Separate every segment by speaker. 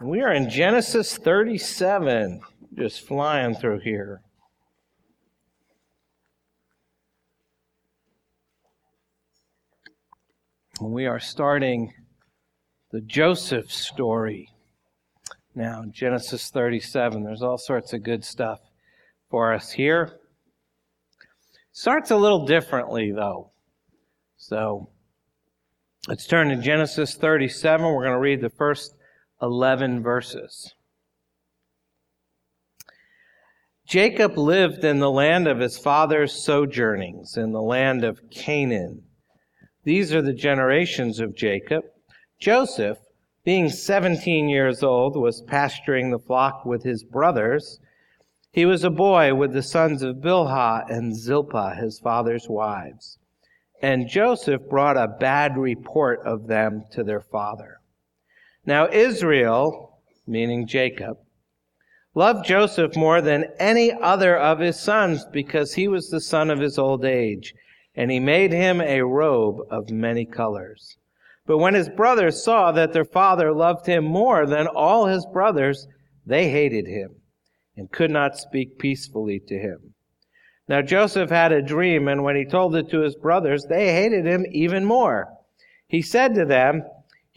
Speaker 1: We are in Genesis 37, just flying through here. We are starting the Joseph story now, Genesis 37. There's all sorts of good stuff for us here. Starts a little differently, though. So, let's turn to Genesis 37. We're going to read the first 11 verses. Jacob lived in the land of his father's sojournings, in the land of Canaan. These are the generations of Jacob. Joseph, being 17 years old, was pasturing the flock with his brothers. He was a boy with the sons of Bilhah and Zilpah, his father's wives. And Joseph brought a bad report of them to their father. Now Israel, meaning Jacob, loved Joseph more than any other of his sons because he was the son of his old age, and he made him a robe of many colors. But when his brothers saw that their father loved him more than all his brothers, they hated him and could not speak peacefully to him. Now Joseph had a dream, and when he told it to his brothers, they hated him even more. He said to them,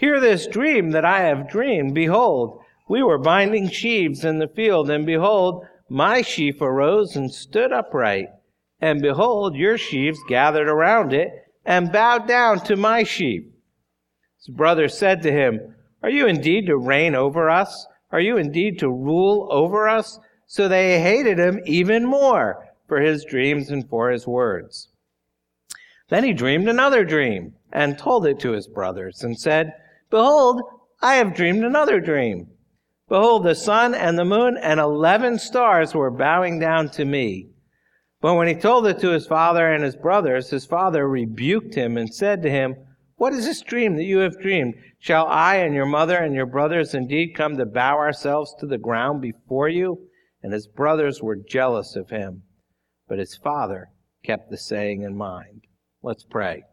Speaker 1: Hear this dream that I have dreamed. Behold, we were binding sheaves in the field, and behold, my sheaf arose and stood upright. And behold, your sheaves gathered around it and bowed down to my sheaf. His brother said to him, Are you indeed to reign over us? Are you indeed to rule over us? So they hated him even more for his dreams and for his words. Then he dreamed another dream and told it to his brothers and said, Behold, I have dreamed another dream. Behold, the sun and the moon and eleven stars were bowing down to me. But when he told it to his father and his brothers, his father rebuked him and said to him, What is this dream that you have dreamed? Shall I and your mother and your brothers indeed come to bow ourselves to the ground before you? And his brothers were jealous of him. But his father kept the saying in mind. Let's pray.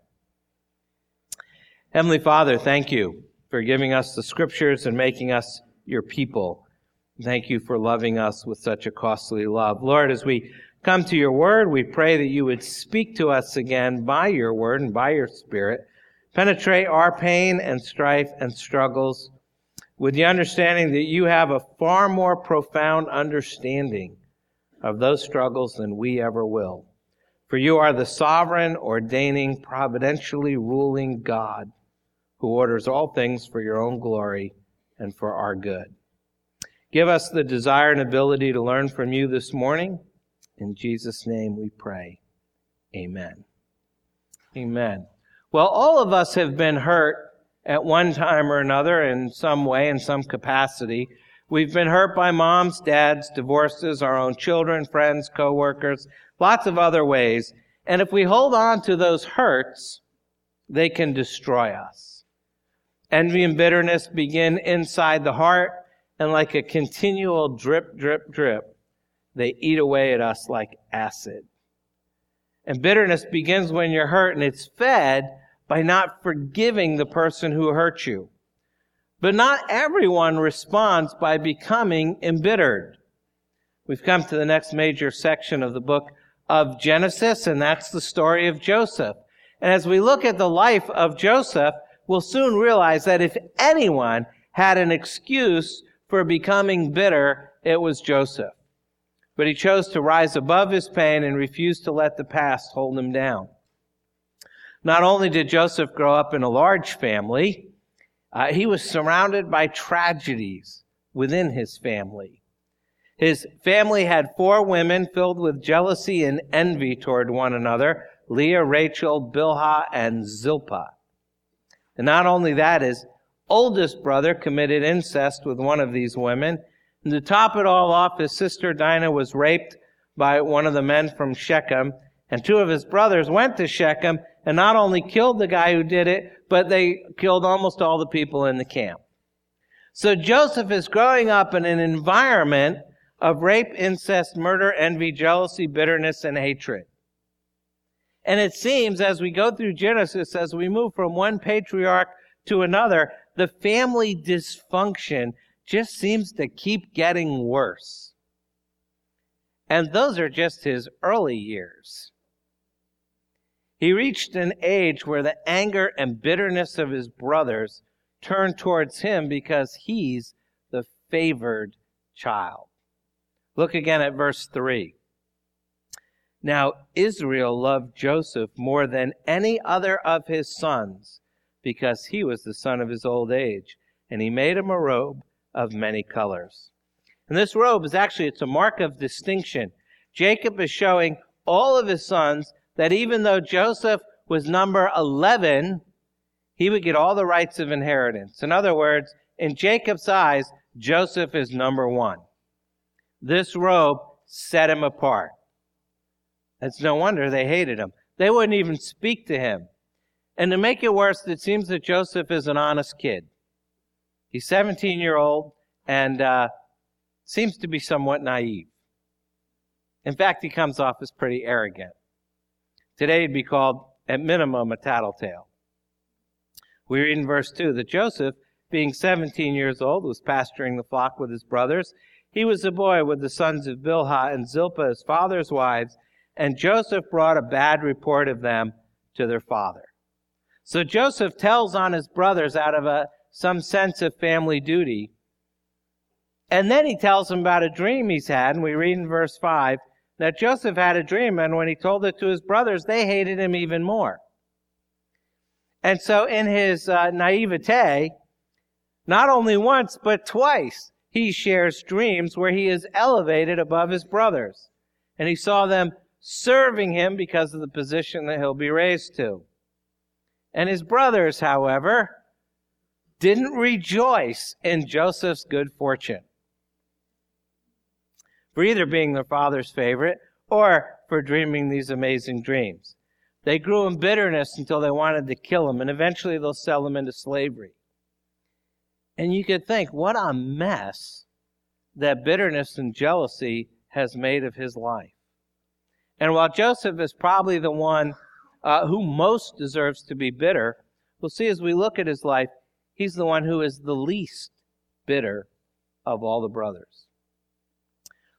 Speaker 1: Heavenly Father, thank you for giving us the scriptures and making us your people. Thank you for loving us with such a costly love. Lord, as we come to your word, we pray that you would speak to us again by your word and by your spirit. Penetrate our pain and strife and struggles with the understanding that you have a far more profound understanding of those struggles than we ever will. For you are the sovereign, ordaining, providentially ruling God who orders all things for your own glory and for our good. Give us the desire and ability to learn from you this morning. In Jesus' name we pray. Amen. Amen. Well, all of us have been hurt at one time or another in some way, in some capacity. We've been hurt by moms, dads, divorces, our own children, friends, coworkers, lots of other ways. And if we hold on to those hurts, they can destroy us. Envy and bitterness begin inside the heart, and like a continual drip, drip, drip, they eat away at us like acid. And bitterness begins when you're hurt, and it's fed by not forgiving the person who hurt you. But not everyone responds by becoming embittered. We've come to the next major section of the book of Genesis, and that's the story of Joseph. And as we look at the life of Joseph, will soon realize that if anyone had an excuse for becoming bitter, it was Joseph. But he chose to rise above his pain and refused to let the past hold him down. Not only did Joseph grow up in a large family, uh, he was surrounded by tragedies within his family. His family had four women filled with jealousy and envy toward one another Leah, Rachel, Bilhah, and Zilpah. And not only that, his oldest brother committed incest with one of these women. And to top it all off, his sister Dinah was raped by one of the men from Shechem. And two of his brothers went to Shechem and not only killed the guy who did it, but they killed almost all the people in the camp. So Joseph is growing up in an environment of rape, incest, murder, envy, jealousy, bitterness, and hatred. And it seems as we go through Genesis, as we move from one patriarch to another, the family dysfunction just seems to keep getting worse. And those are just his early years. He reached an age where the anger and bitterness of his brothers turned towards him because he's the favored child. Look again at verse 3. Now Israel loved Joseph more than any other of his sons because he was the son of his old age, and he made him a robe of many colors. And this robe is actually it's a mark of distinction. Jacob is showing all of his sons that even though Joseph was number 11, he would get all the rights of inheritance. In other words, in Jacob's eyes, Joseph is number 1. This robe set him apart. It's no wonder they hated him. They wouldn't even speak to him. And to make it worse, it seems that Joseph is an honest kid. He's 17 year old and uh, seems to be somewhat naive. In fact, he comes off as pretty arrogant. Today he'd be called, at minimum, a tattletale. We read in verse 2 that Joseph, being 17 years old, was pasturing the flock with his brothers. He was a boy with the sons of Bilhah and Zilpah, his father's wives, and Joseph brought a bad report of them to their father. So Joseph tells on his brothers out of a, some sense of family duty. And then he tells them about a dream he's had, and we read in verse 5 that Joseph had a dream, and when he told it to his brothers, they hated him even more. And so, in his uh, naivete, not only once, but twice, he shares dreams where he is elevated above his brothers. And he saw them serving him because of the position that he'll be raised to. And his brothers, however, didn't rejoice in Joseph's good fortune for either being their father's favorite or for dreaming these amazing dreams. They grew in bitterness until they wanted to kill him, and eventually they'll sell him into slavery. And you could think, what a mess that bitterness and jealousy has made of his life. And while Joseph is probably the one uh, who most deserves to be bitter, we'll see as we look at his life, he's the one who is the least bitter of all the brothers.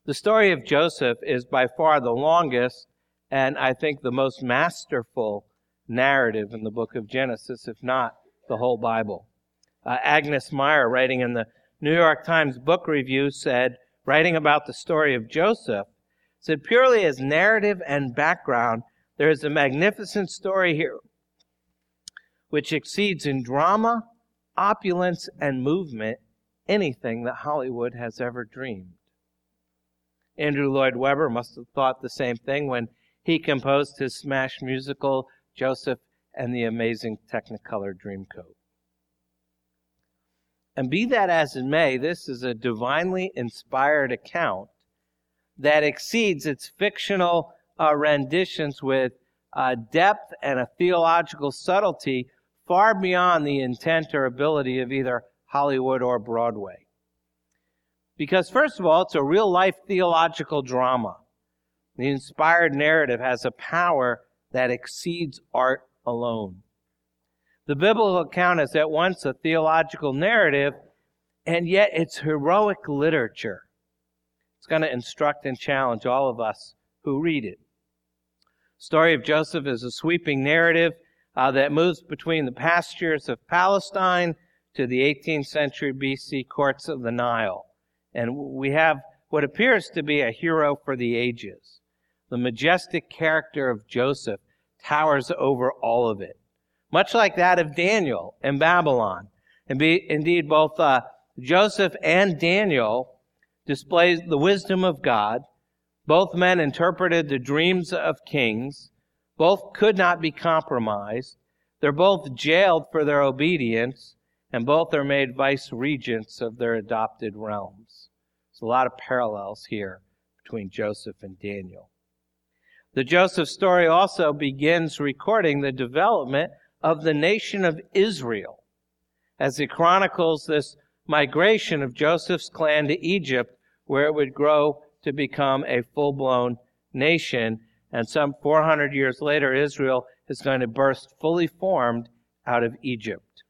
Speaker 1: The story of Joseph is by far the longest and I think the most masterful narrative in the book of Genesis, if not the whole Bible. Uh, Agnes Meyer, writing in the New York Times Book Review, said, writing about the story of Joseph, said purely as narrative and background, there is a magnificent story here which exceeds in drama, opulence, and movement anything that Hollywood has ever dreamed. Andrew Lloyd Webber must have thought the same thing when he composed his smash musical, Joseph and the Amazing Technicolor Dreamcoat. And be that as it may, this is a divinely inspired account that exceeds its fictional uh, renditions with uh, depth and a theological subtlety far beyond the intent or ability of either Hollywood or Broadway. Because, first of all, it's a real life theological drama. The inspired narrative has a power that exceeds art alone. The biblical account is at once a theological narrative, and yet it's heroic literature. Going to instruct and challenge all of us who read it. Story of Joseph is a sweeping narrative uh, that moves between the pastures of Palestine to the 18th century BC courts of the Nile. And we have what appears to be a hero for the ages. The majestic character of Joseph towers over all of it, much like that of Daniel in Babylon. And be, indeed, both uh, Joseph and Daniel displays the wisdom of God both men interpreted the dreams of kings. Both could not be compromised. They're both jailed for their obedience, and both are made vice regents of their adopted realms. There's a lot of parallels here between Joseph and Daniel. The Joseph story also begins recording the development of the nation of Israel as it chronicles this migration of Joseph's clan to Egypt, where it would grow to become a full blown nation. And some 400 years later, Israel is going to burst fully formed out of Egypt.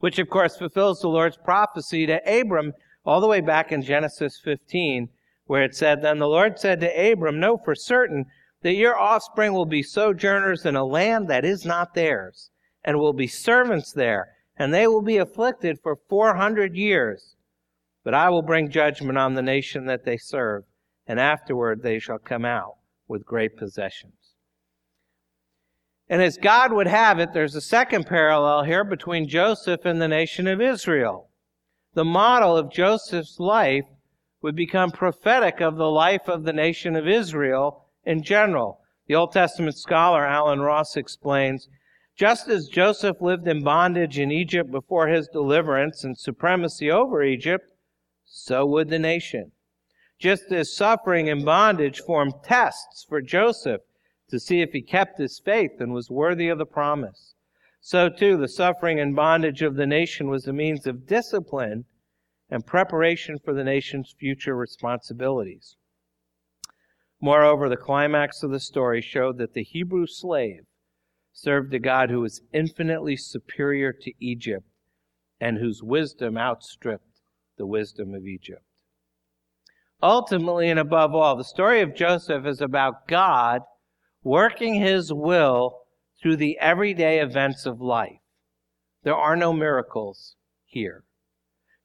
Speaker 1: which of course fulfills the Lord's prophecy to Abram all the way back in Genesis 15, where it said, Then the Lord said to Abram, Know for certain that your offspring will be sojourners in a land that is not theirs, and will be servants there, and they will be afflicted for 400 years. But I will bring judgment on the nation that they serve, and afterward they shall come out with great possessions. And as God would have it, there's a second parallel here between Joseph and the nation of Israel. The model of Joseph's life would become prophetic of the life of the nation of Israel in general. The Old Testament scholar Allen Ross explains just as Joseph lived in bondage in Egypt before his deliverance and supremacy over Egypt, so would the nation. Just as suffering and bondage formed tests for Joseph to see if he kept his faith and was worthy of the promise. So too, the suffering and bondage of the nation was a means of discipline and preparation for the nation's future responsibilities. Moreover, the climax of the story showed that the Hebrew slave served a God who was infinitely superior to Egypt and whose wisdom outstripped the wisdom of Egypt. Ultimately and above all, the story of Joseph is about God working his will through the everyday events of life. There are no miracles here.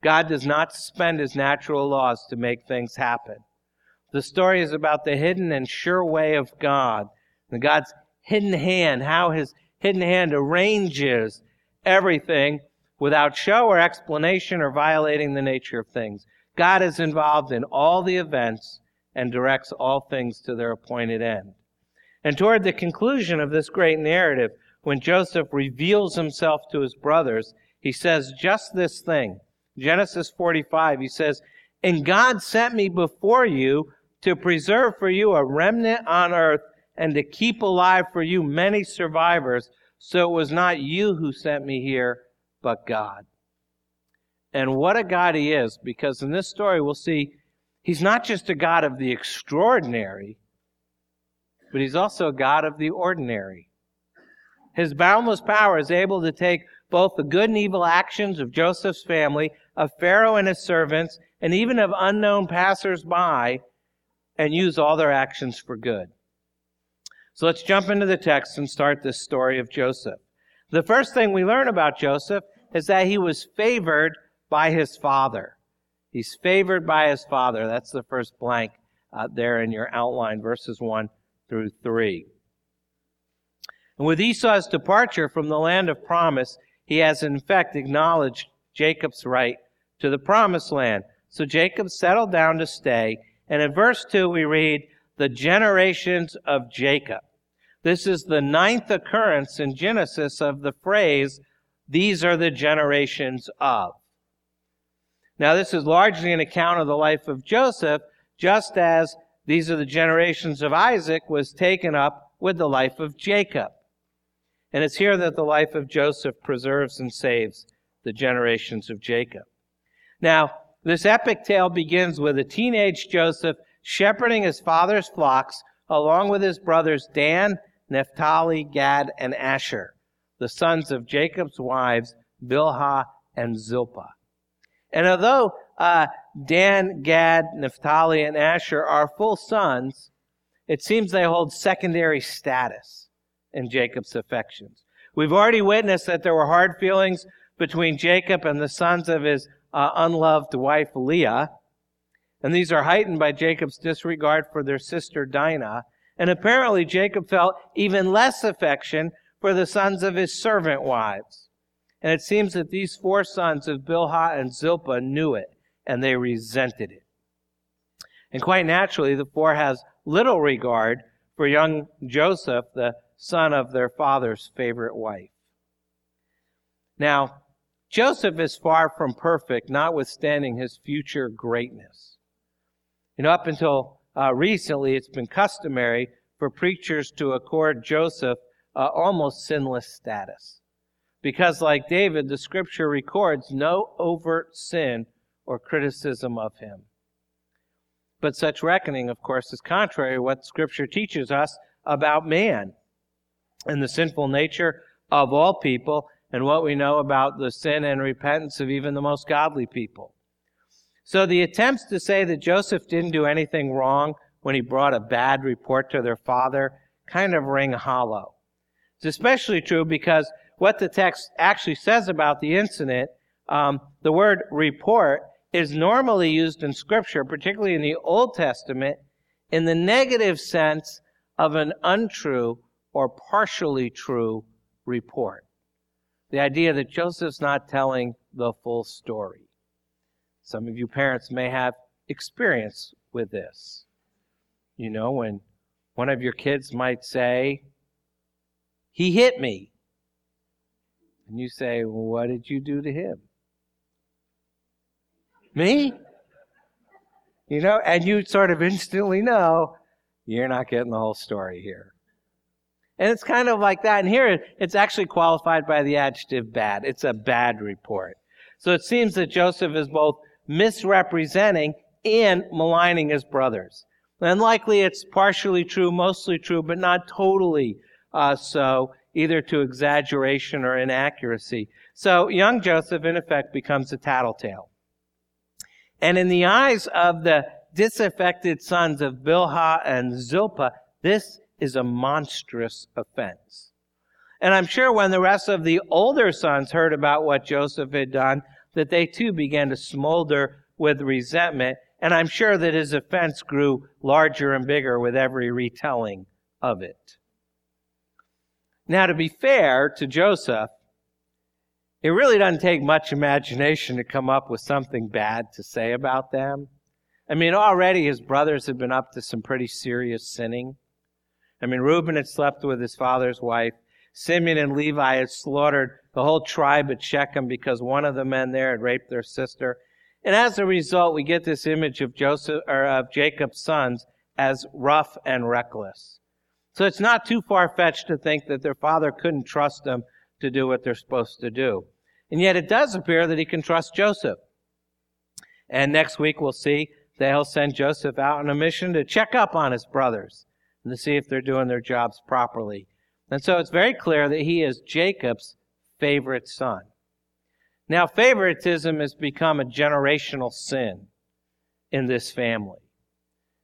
Speaker 1: God does not suspend his natural laws to make things happen. The story is about the hidden and sure way of God, and God's hidden hand, how his hidden hand arranges everything without show or explanation or violating the nature of things. God is involved in all the events and directs all things to their appointed end. And toward the conclusion of this great narrative, when Joseph reveals himself to his brothers, he says just this thing. Genesis 45, he says, And God sent me before you to preserve for you a remnant on earth and to keep alive for you many survivors. So it was not you who sent me here, but God. And what a God he is, because in this story we'll see he's not just a God of the extraordinary, but he's also a God of the ordinary. His boundless power is able to take both the good and evil actions of Joseph's family, of Pharaoh and his servants, and even of unknown passers-by, and use all their actions for good. So let's jump into the text and start this story of Joseph. The first thing we learn about Joseph is that he was favored by his father. He's favored by his father. That's the first blank uh, there in your outline, verses 1 through 3. And with Esau's departure from the land of promise, he has in fact acknowledged Jacob's right to the promised land. So Jacob settled down to stay. And in verse 2, we read, the generations of Jacob. This is the ninth occurrence in Genesis of the phrase, these are the generations of. Now, this is largely an account of the life of Joseph, just as these are the generations of Isaac was taken up with the life of Jacob. And it's here that the life of Joseph preserves and saves the generations of Jacob. Now, this epic tale begins with a teenage Joseph shepherding his father's flocks along with his brothers Dan, Naphtali, Gad, and Asher, the sons of Jacob's wives, Bilhah and Zilpah. And although uh, Dan, Gad, Naphtali, and Asher are full sons, it seems they hold secondary status in Jacob's affections. We've already witnessed that there were hard feelings between Jacob and the sons of his uh, unloved wife Leah, and these are heightened by Jacob's disregard for their sister Dinah. And apparently Jacob felt even less affection for the sons of his servant wives. And it seems that these four sons of Bilhah and Zilpah knew it and they resented it. And quite naturally, the four has little regard for young Joseph, the son of their father's favorite wife. Now, Joseph is far from perfect, notwithstanding his future greatness. You know, up until uh, recently, it's been customary for preachers to accord Joseph uh, almost sinless status. Because, like David, the scripture records no overt sin or criticism of him. But such reckoning, of course, is contrary to what Scripture teaches us about man and the sinful nature of all people and what we know about the sin and repentance of even the most godly people. So the attempts to say that Joseph didn't do anything wrong when he brought a bad report to their father kind of ring hollow. It's especially true because what the text actually says about the incident, um, the word report is normally used in Scripture, particularly in the Old Testament, in the negative sense of an untrue or partially true report. The idea that Joseph's not telling the full story. Some of you parents may have experience with this. You know, when one of your kids might say, He hit me. And you say, well, What did you do to him? Me? You know, and you sort of instantly know you're not getting the whole story here. And it's kind of like that. And here it's actually qualified by the adjective bad. It's a bad report. So it seems that Joseph is both misrepresenting and maligning his brothers. And likely it's partially true, mostly true, but not totally uh, so, either to exaggeration or inaccuracy. So young Joseph, in effect, becomes a tattletale. And in the eyes of the disaffected sons of Bilhah and Zilpah, this is a monstrous offense. And I'm sure when the rest of the older sons heard about what Joseph had done, that they too began to smolder with resentment. And I'm sure that his offense grew larger and bigger with every retelling of it. Now, to be fair to Joseph, it really doesn't take much imagination to come up with something bad to say about them. I mean, already his brothers had been up to some pretty serious sinning. I mean, Reuben had slept with his father's wife. Simeon and Levi had slaughtered the whole tribe at Shechem because one of the men there had raped their sister. And as a result, we get this image of Joseph or of Jacob's sons as rough and reckless. So it's not too far fetched to think that their father couldn't trust them to do what they're supposed to do. And yet it does appear that he can trust Joseph. And next week we'll see that he'll send Joseph out on a mission to check up on his brothers and to see if they're doing their jobs properly. And so it's very clear that he is Jacob's favorite son. Now, favoritism has become a generational sin in this family.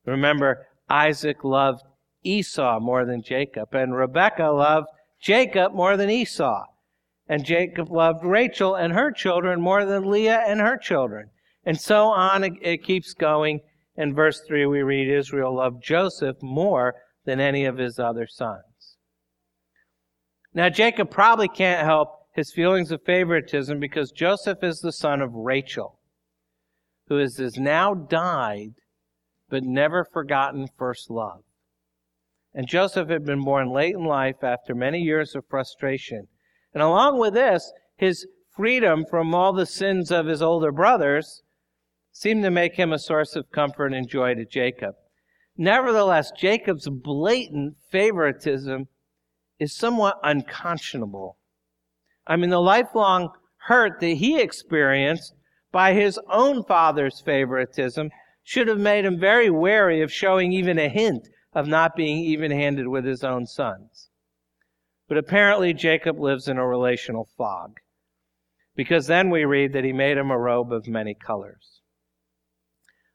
Speaker 1: Remember, Isaac loved Esau more than Jacob, and Rebekah loved Jacob more than Esau. And Jacob loved Rachel and her children more than Leah and her children. And so on it keeps going. In verse 3, we read Israel loved Joseph more than any of his other sons. Now, Jacob probably can't help his feelings of favoritism because Joseph is the son of Rachel, who is has now died but never forgotten first love. And Joseph had been born late in life after many years of frustration. And along with this, his freedom from all the sins of his older brothers seemed to make him a source of comfort and joy to Jacob. Nevertheless, Jacob's blatant favoritism is somewhat unconscionable I mean, the lifelong hurt that he experienced by his own father's favoritism should have made him very wary of showing even a hint of not being even handed with his own sons. But apparently, Jacob lives in a relational fog. Because then we read that he made him a robe of many colors.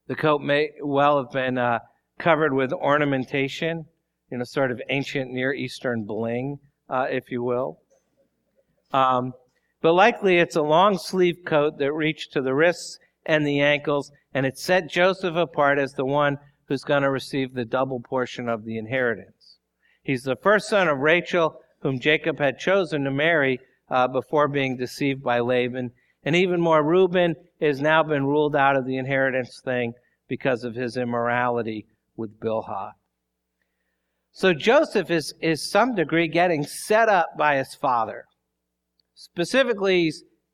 Speaker 1: The coat may well have been uh, covered with ornamentation, you know, sort of ancient Near Eastern bling, uh, if you will. Um, but likely it's a long sleeve coat that reached to the wrists and the ankles, and it set Joseph apart as the one who's going to receive the double portion of the inheritance. He's the first son of Rachel, whom Jacob had chosen to marry uh, before being deceived by Laban. And even more, Reuben has now been ruled out of the inheritance thing because of his immorality with Bilhah. So Joseph is, is some degree getting set up by his father specifically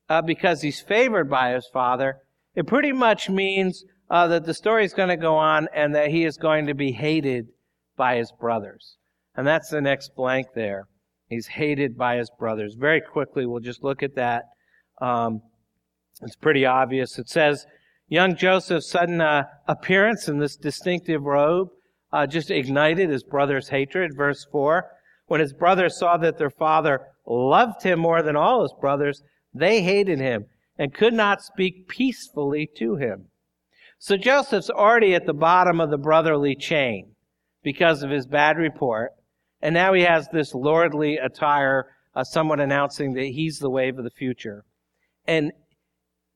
Speaker 1: uh, because he's favored by his father, it pretty much means uh, that the story is going to go on and that he is going to be hated by his brothers. And that's the next blank there. He's hated by his brothers. Very quickly, we'll just look at that. Um, it's pretty obvious. It says, young Joseph's sudden uh, appearance in this distinctive robe uh, just ignited his brother's hatred. Verse 4 When his brothers saw that their father loved him more than all his brothers, they hated him and could not speak peacefully to him. So Joseph's already at the bottom of the brotherly chain because of his bad report. And now he has this lordly attire, uh, somewhat announcing that he's the wave of the future. And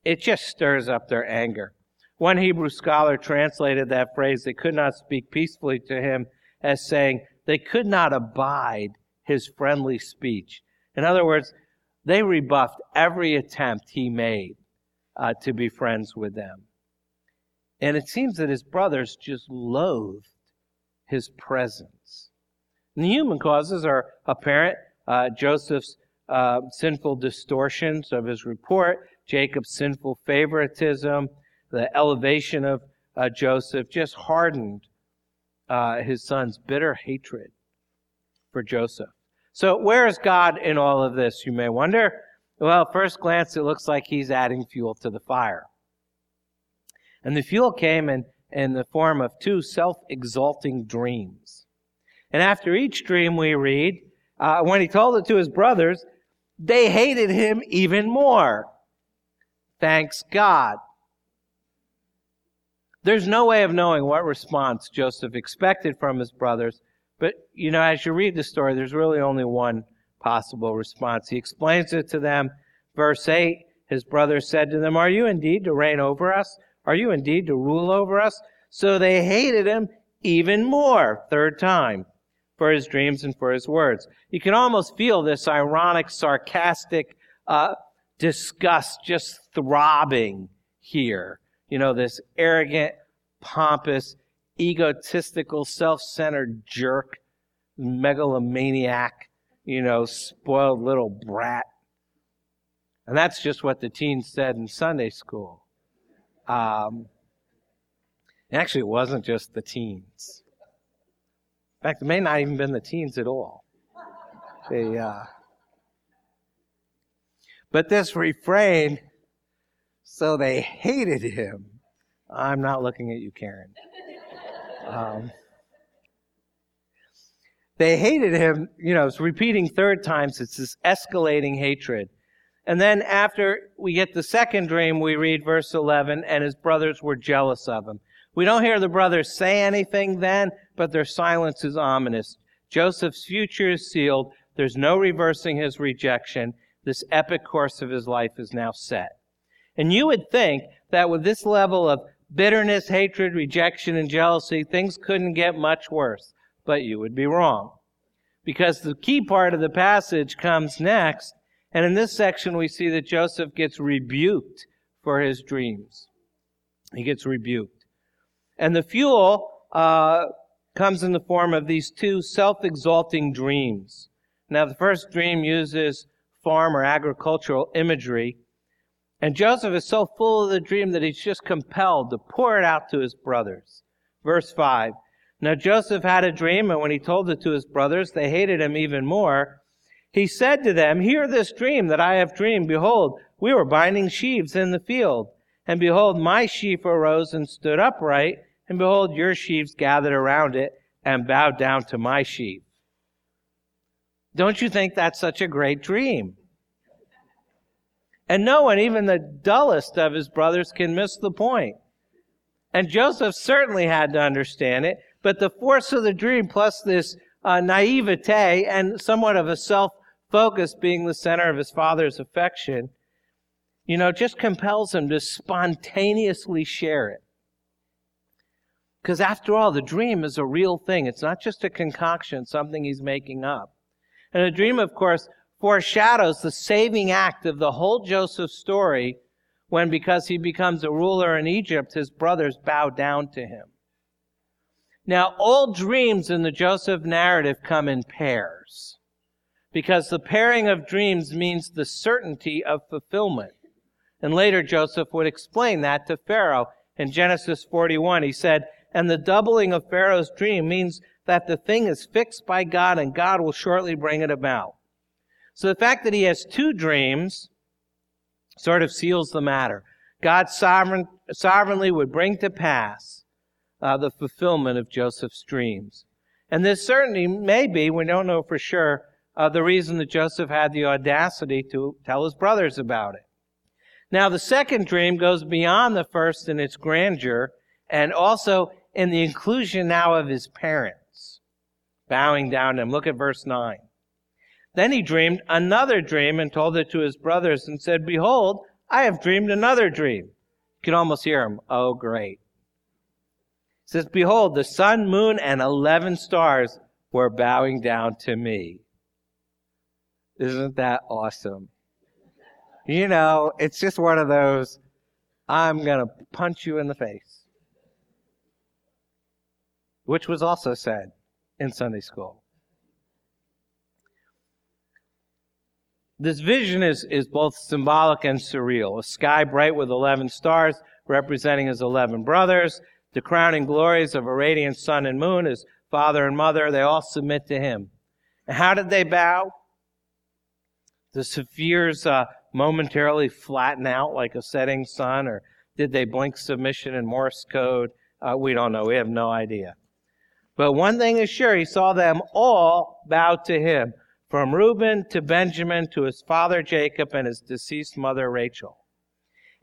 Speaker 1: it just stirs up their anger. One Hebrew scholar translated that phrase, they could not speak peacefully to him, as saying, they could not abide his friendly speech. In other words, they rebuffed every attempt he made uh, to be friends with them. And it seems that his brothers just loathed his presence. And the human causes are apparent. Uh, Joseph's uh, sinful distortions of his report, Jacob's sinful favoritism, the elevation of uh, Joseph just hardened uh, his son's bitter hatred for Joseph. So, where is God in all of this, you may wonder? Well, first glance, it looks like he's adding fuel to the fire. And the fuel came in, in the form of two self exalting dreams. And after each dream, we read, uh, when he told it to his brothers, they hated him even more. Thanks God. There's no way of knowing what response Joseph expected from his brothers, but you know, as you read the story, there's really only one possible response. He explains it to them. Verse 8 His brothers said to them, Are you indeed to reign over us? Are you indeed to rule over us? So they hated him even more, third time, for his dreams and for his words. You can almost feel this ironic, sarcastic uh, disgust just throbbing here. You know, this arrogant, pompous, egotistical, self centered jerk, megalomaniac, you know, spoiled little brat. And that's just what the teens said in Sunday school. Um, actually, it wasn't just the teens. In fact, it may not even been the teens at all. They, uh, but this refrain, so they hated him. I'm not looking at you, Karen. Um, they hated him, you know, it's repeating third times. It's this escalating hatred. And then after we get the second dream, we read verse 11, and his brothers were jealous of him. We don't hear the brothers say anything then, but their silence is ominous. Joseph's future is sealed. There's no reversing his rejection. This epic course of his life is now set. And you would think that with this level of bitterness, hatred, rejection, and jealousy, things couldn't get much worse. But you would be wrong. Because the key part of the passage comes next, and in this section we see that Joseph gets rebuked for his dreams. He gets rebuked. And the fuel uh, comes in the form of these two self-exalting dreams. Now, the first dream uses farm or agricultural imagery, and Joseph is so full of the dream that he's just compelled to pour it out to his brothers. Verse 5. Now Joseph had a dream, and when he told it to his brothers, they hated him even more. He said to them, Hear this dream that I have dreamed. Behold, we were binding sheaves in the field. And behold, my sheaf arose and stood upright. And behold, your sheaves gathered around it and bowed down to my sheaf. Don't you think that's such a great dream? And no one, even the dullest of his brothers, can miss the point. And Joseph certainly had to understand it, but the force of the dream plus this uh, naivete and somewhat of a self focus being the center of his father's affection, you know, just compels him to spontaneously share it. Because after all, the dream is a real thing. It's not just a concoction, something he's making up. And a dream, of course, foreshadows the saving act of the whole Joseph story when, because he becomes a ruler in Egypt, his brothers bow down to him. Now, all dreams in the Joseph narrative come in pairs because the pairing of dreams means the certainty of fulfillment. And later Joseph would explain that to Pharaoh. In Genesis 41, he said, And the doubling of Pharaoh's dream means that the thing is fixed by God and God will shortly bring it about. So the fact that he has two dreams sort of seals the matter. God sovereign, sovereignly would bring to pass uh, the fulfillment of Joseph's dreams. And this certainly may be, we don't know for sure, uh, the reason that Joseph had the audacity to tell his brothers about it. Now, the second dream goes beyond the first in its grandeur and also in the inclusion now of his parents, bowing down to him. Look at verse 9. Then he dreamed another dream and told it to his brothers and said, Behold, I have dreamed another dream. You can almost hear him. Oh, great. He says, Behold, the sun, moon, and eleven stars were bowing down to me. Isn't that awesome? You know, it's just one of those, I'm going to punch you in the face. Which was also said in Sunday school. This vision is, is both symbolic and surreal. A sky bright with 11 stars representing his 11 brothers, the crowning glories of a radiant sun and moon, his father and mother, they all submit to him. And how did they bow? The spheres uh, momentarily flatten out like a setting sun, or did they blink submission in Morse code? Uh, we don't know. We have no idea. But one thing is sure, he saw them all bow to him, from Reuben to Benjamin to his father Jacob and his deceased mother Rachel.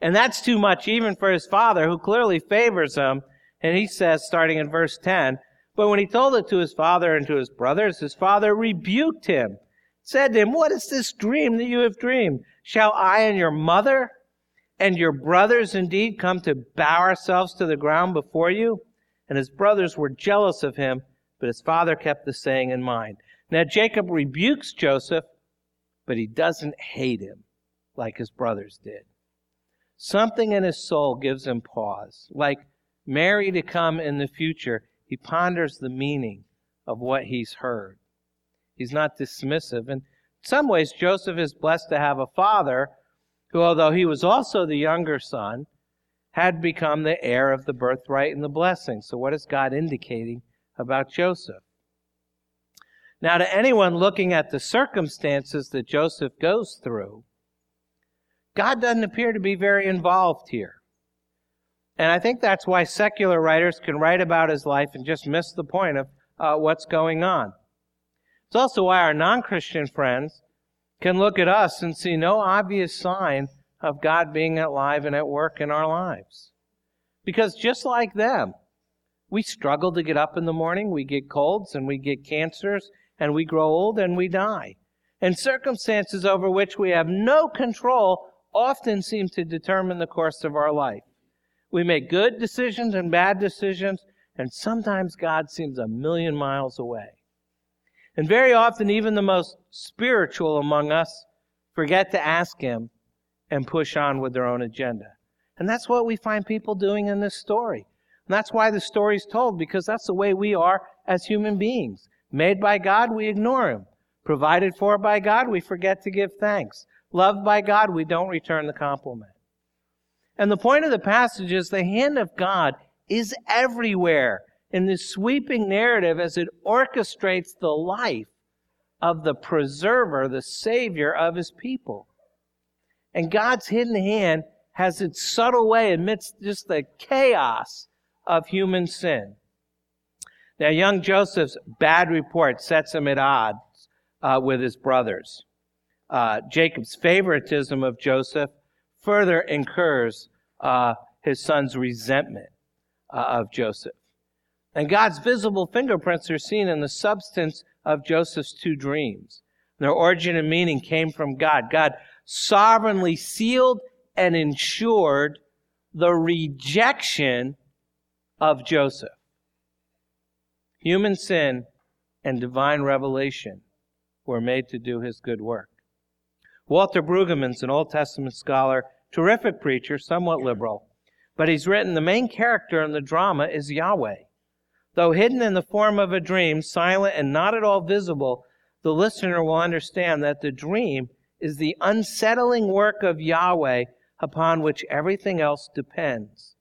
Speaker 1: And that's too much even for his father, who clearly favors him. And he says, starting in verse 10, But when he told it to his father and to his brothers, his father rebuked him said to him, What is this dream that you have dreamed? Shall I and your mother and your brothers indeed come to bow ourselves to the ground before you? And his brothers were jealous of him, but his father kept the saying in mind. Now Jacob rebukes Joseph, but he doesn't hate him like his brothers did. Something in his soul gives him pause. Like Mary to come in the future, he ponders the meaning of what he's heard. He's not dismissive. And in some ways, Joseph is blessed to have a father who, although he was also the younger son, had become the heir of the birthright and the blessing. So, what is God indicating about Joseph? Now, to anyone looking at the circumstances that Joseph goes through, God doesn't appear to be very involved here. And I think that's why secular writers can write about his life and just miss the point of uh, what's going on. It's also why our non Christian friends can look at us and see no obvious sign of God being alive and at work in our lives. Because just like them, we struggle to get up in the morning, we get colds and we get cancers, and we grow old and we die. And circumstances over which we have no control often seem to determine the course of our life. We make good decisions and bad decisions, and sometimes God seems a million miles away. And very often, even the most spiritual among us forget to ask Him and push on with their own agenda. And that's what we find people doing in this story. And that's why the story is told, because that's the way we are as human beings. Made by God, we ignore Him. Provided for by God, we forget to give thanks. Loved by God, we don't return the compliment. And the point of the passage is the hand of God is everywhere in this sweeping narrative as it orchestrates the life of the preserver, the savior of his people. And God's hidden hand has its subtle way amidst just the chaos of human sin. Now, young Joseph's bad report sets him at odds uh, with his brothers. Uh, Jacob's favoritism of Joseph further incurs uh, his son's resentment uh, of Joseph. And God's visible fingerprints are seen in the substance of Joseph's two dreams. Their origin and meaning came from God. God sovereignly sealed and ensured the rejection of Joseph. Human sin and divine revelation were made to do his good work. Walter Brueggemann's an Old Testament scholar, terrific preacher, somewhat liberal, but he's written the main character in the drama is Yahweh. Though hidden in the form of a dream, silent and not at all visible, the listener will understand that the dream is the unsettling work of Yahweh upon which everything else depends.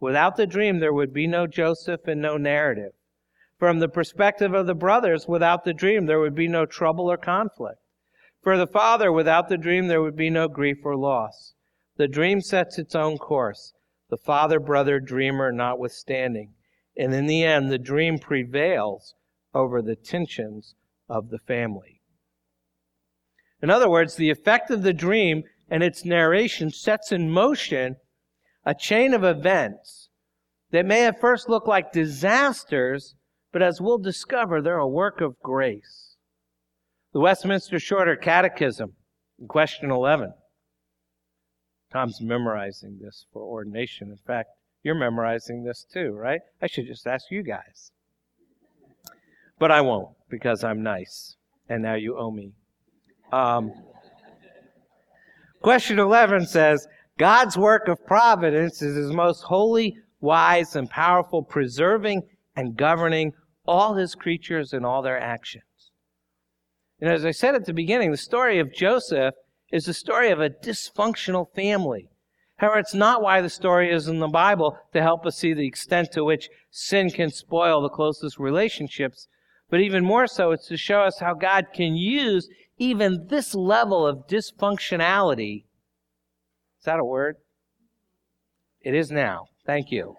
Speaker 1: Without the dream, there would be no Joseph and no narrative. From the perspective of the brothers, without the dream, there would be no trouble or conflict. For the father, without the dream, there would be no grief or loss. The dream sets its own course, the father brother dreamer notwithstanding. And in the end, the dream prevails over the tensions of the family. In other words, the effect of the dream and its narration sets in motion a chain of events that may at first look like disasters, but as we'll discover, they're a work of grace. The Westminster Shorter Catechism, question 11. Tom's memorizing this for ordination. In fact, you're memorizing this too, right? I should just ask you guys. But I won't because I'm nice, and now you owe me. Um, question 11 says God's work of providence is his most holy, wise, and powerful, preserving and governing all his creatures and all their actions. And as I said at the beginning, the story of Joseph is the story of a dysfunctional family. However, it's not why the story is in the Bible to help us see the extent to which sin can spoil the closest relationships, but even more so, it's to show us how God can use even this level of dysfunctionality. Is that a word? It is now. Thank you.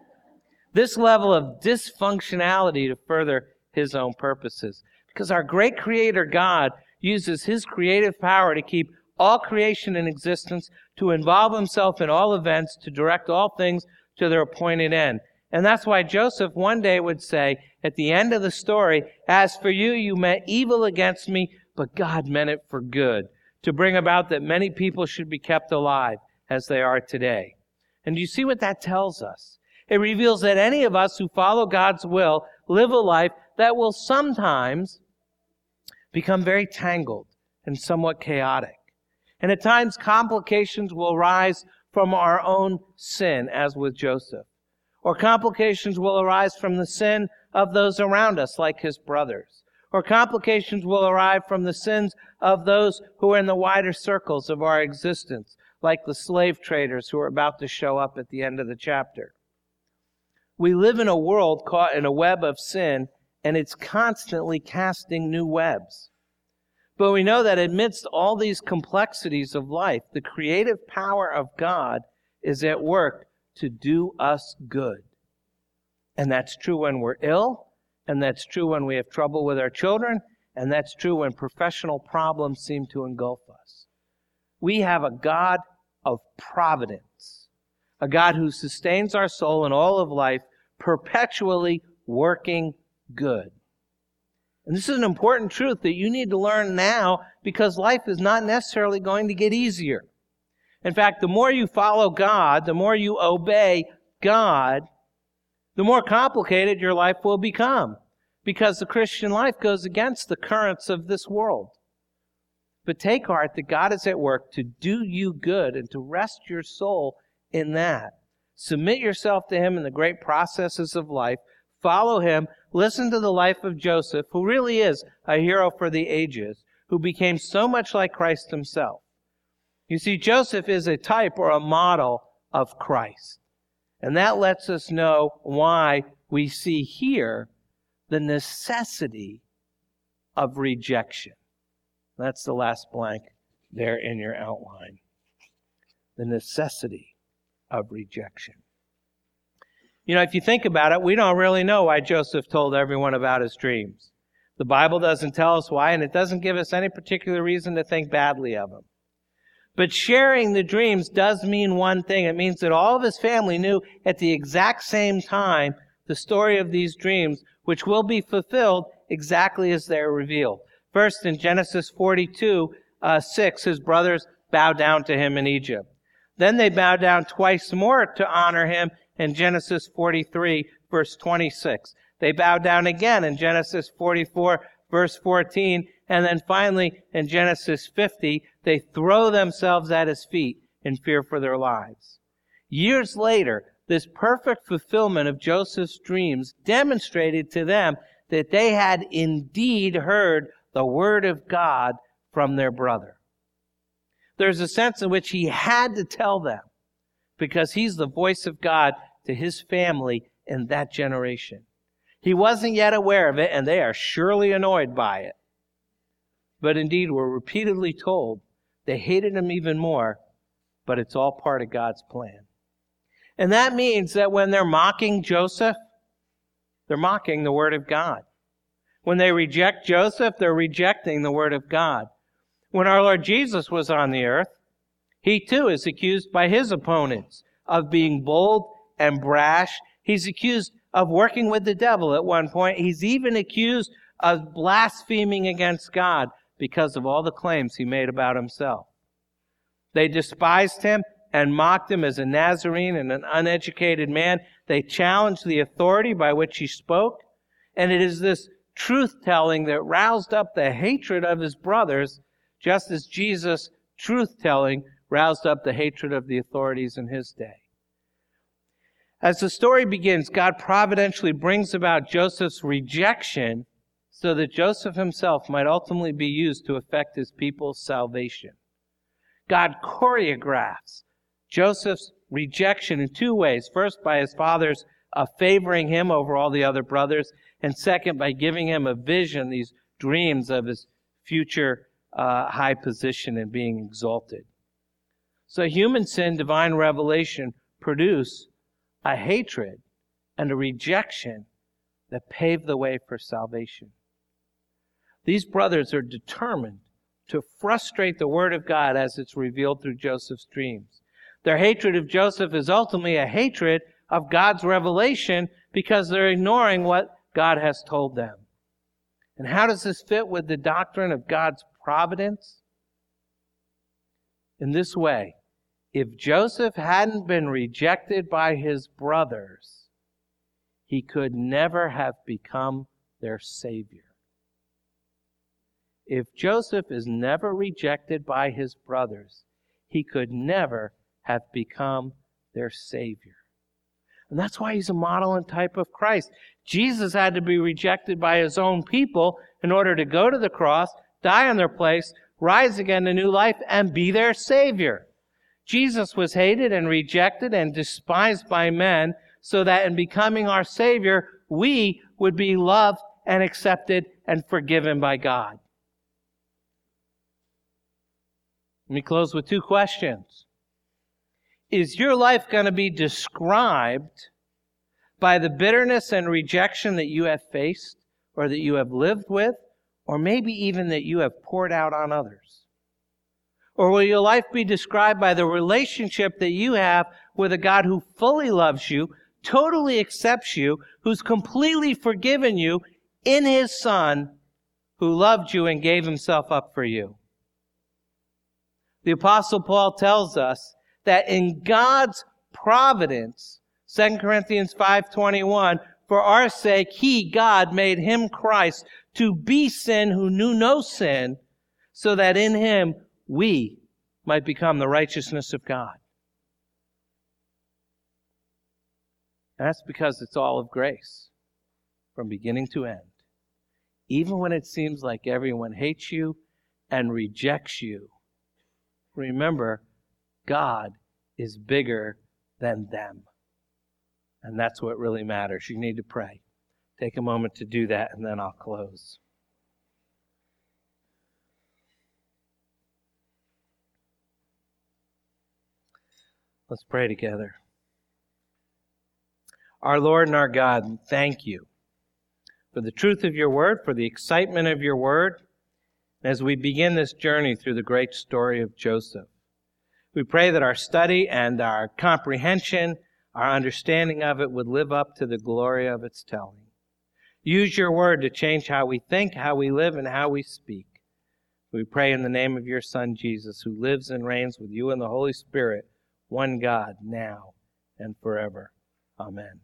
Speaker 1: This level of dysfunctionality to further his own purposes. Because our great creator God uses his creative power to keep all creation in existence, to involve himself in all events, to direct all things to their appointed end. And that's why Joseph one day would say at the end of the story, As for you, you meant evil against me, but God meant it for good, to bring about that many people should be kept alive as they are today. And you see what that tells us? It reveals that any of us who follow God's will live a life that will sometimes become very tangled and somewhat chaotic. And at times, complications will rise from our own sin, as with Joseph. Or complications will arise from the sin of those around us, like his brothers. Or complications will arise from the sins of those who are in the wider circles of our existence, like the slave traders who are about to show up at the end of the chapter. We live in a world caught in a web of sin, and it's constantly casting new webs. But we know that amidst all these complexities of life, the creative power of God is at work to do us good. And that's true when we're ill, and that's true when we have trouble with our children, and that's true when professional problems seem to engulf us. We have a God of providence, a God who sustains our soul in all of life, perpetually working good. And this is an important truth that you need to learn now because life is not necessarily going to get easier. In fact, the more you follow God, the more you obey God, the more complicated your life will become because the Christian life goes against the currents of this world. But take heart that God is at work to do you good and to rest your soul in that. Submit yourself to Him in the great processes of life. Follow Him Listen to the life of Joseph, who really is a hero for the ages, who became so much like Christ himself. You see, Joseph is a type or a model of Christ. And that lets us know why we see here the necessity of rejection. That's the last blank there in your outline. The necessity of rejection. You know, if you think about it, we don't really know why Joseph told everyone about his dreams. The Bible doesn't tell us why, and it doesn't give us any particular reason to think badly of him. But sharing the dreams does mean one thing. It means that all of his family knew at the exact same time the story of these dreams, which will be fulfilled exactly as they're revealed. First, in Genesis 42, uh, 6, his brothers bow down to him in Egypt. Then they bow down twice more to honor him in Genesis 43, verse 26. They bow down again in Genesis 44, verse 14. And then finally, in Genesis 50, they throw themselves at his feet in fear for their lives. Years later, this perfect fulfillment of Joseph's dreams demonstrated to them that they had indeed heard the word of God from their brother. There's a sense in which he had to tell them because he's the voice of God to his family in that generation. He wasn't yet aware of it, and they are surely annoyed by it. But indeed, we're repeatedly told they hated him even more, but it's all part of God's plan. And that means that when they're mocking Joseph, they're mocking the Word of God. When they reject Joseph, they're rejecting the Word of God. When our Lord Jesus was on the earth, he too is accused by his opponents of being bold and brash. He's accused of working with the devil at one point. He's even accused of blaspheming against God because of all the claims he made about himself. They despised him and mocked him as a Nazarene and an uneducated man. They challenged the authority by which he spoke. And it is this truth telling that roused up the hatred of his brothers, just as Jesus' truth telling roused up the hatred of the authorities in his day. As the story begins, God providentially brings about Joseph's rejection so that Joseph himself might ultimately be used to effect his people's salvation. God choreographs Joseph's rejection in two ways. First, by his father's uh, favoring him over all the other brothers, and second, by giving him a vision, these dreams of his future uh, high position and being exalted. So human sin, divine revelation produce a hatred and a rejection that pave the way for salvation. These brothers are determined to frustrate the word of God as it's revealed through Joseph's dreams. Their hatred of Joseph is ultimately a hatred of God's revelation because they're ignoring what God has told them. And how does this fit with the doctrine of God's providence? In this way, if Joseph hadn't been rejected by his brothers, he could never have become their Savior. If Joseph is never rejected by his brothers, he could never have become their Savior. And that's why he's a model and type of Christ. Jesus had to be rejected by his own people in order to go to the cross, die in their place, rise again to new life, and be their Savior. Jesus was hated and rejected and despised by men so that in becoming our Savior, we would be loved and accepted and forgiven by God. Let me close with two questions. Is your life going to be described by the bitterness and rejection that you have faced or that you have lived with, or maybe even that you have poured out on others? Or will your life be described by the relationship that you have with a God who fully loves you, totally accepts you, who's completely forgiven you in his Son, who loved you and gave himself up for you? The apostle Paul tells us that in God's providence, 2 Corinthians 5:21, for our sake he God made him Christ to be sin who knew no sin, so that in him we might become the righteousness of God. And that's because it's all of grace from beginning to end. Even when it seems like everyone hates you and rejects you, remember, God is bigger than them. And that's what really matters. You need to pray. Take a moment to do that, and then I'll close. Let's pray together. Our Lord and our God, thank you for the truth of your word, for the excitement of your word, as we begin this journey through the great story of Joseph. We pray that our study and our comprehension, our understanding of it would live up to the glory of its telling. Use your word to change how we think, how we live, and how we speak. We pray in the name of your Son, Jesus, who lives and reigns with you in the Holy Spirit one God, now and forever. Amen.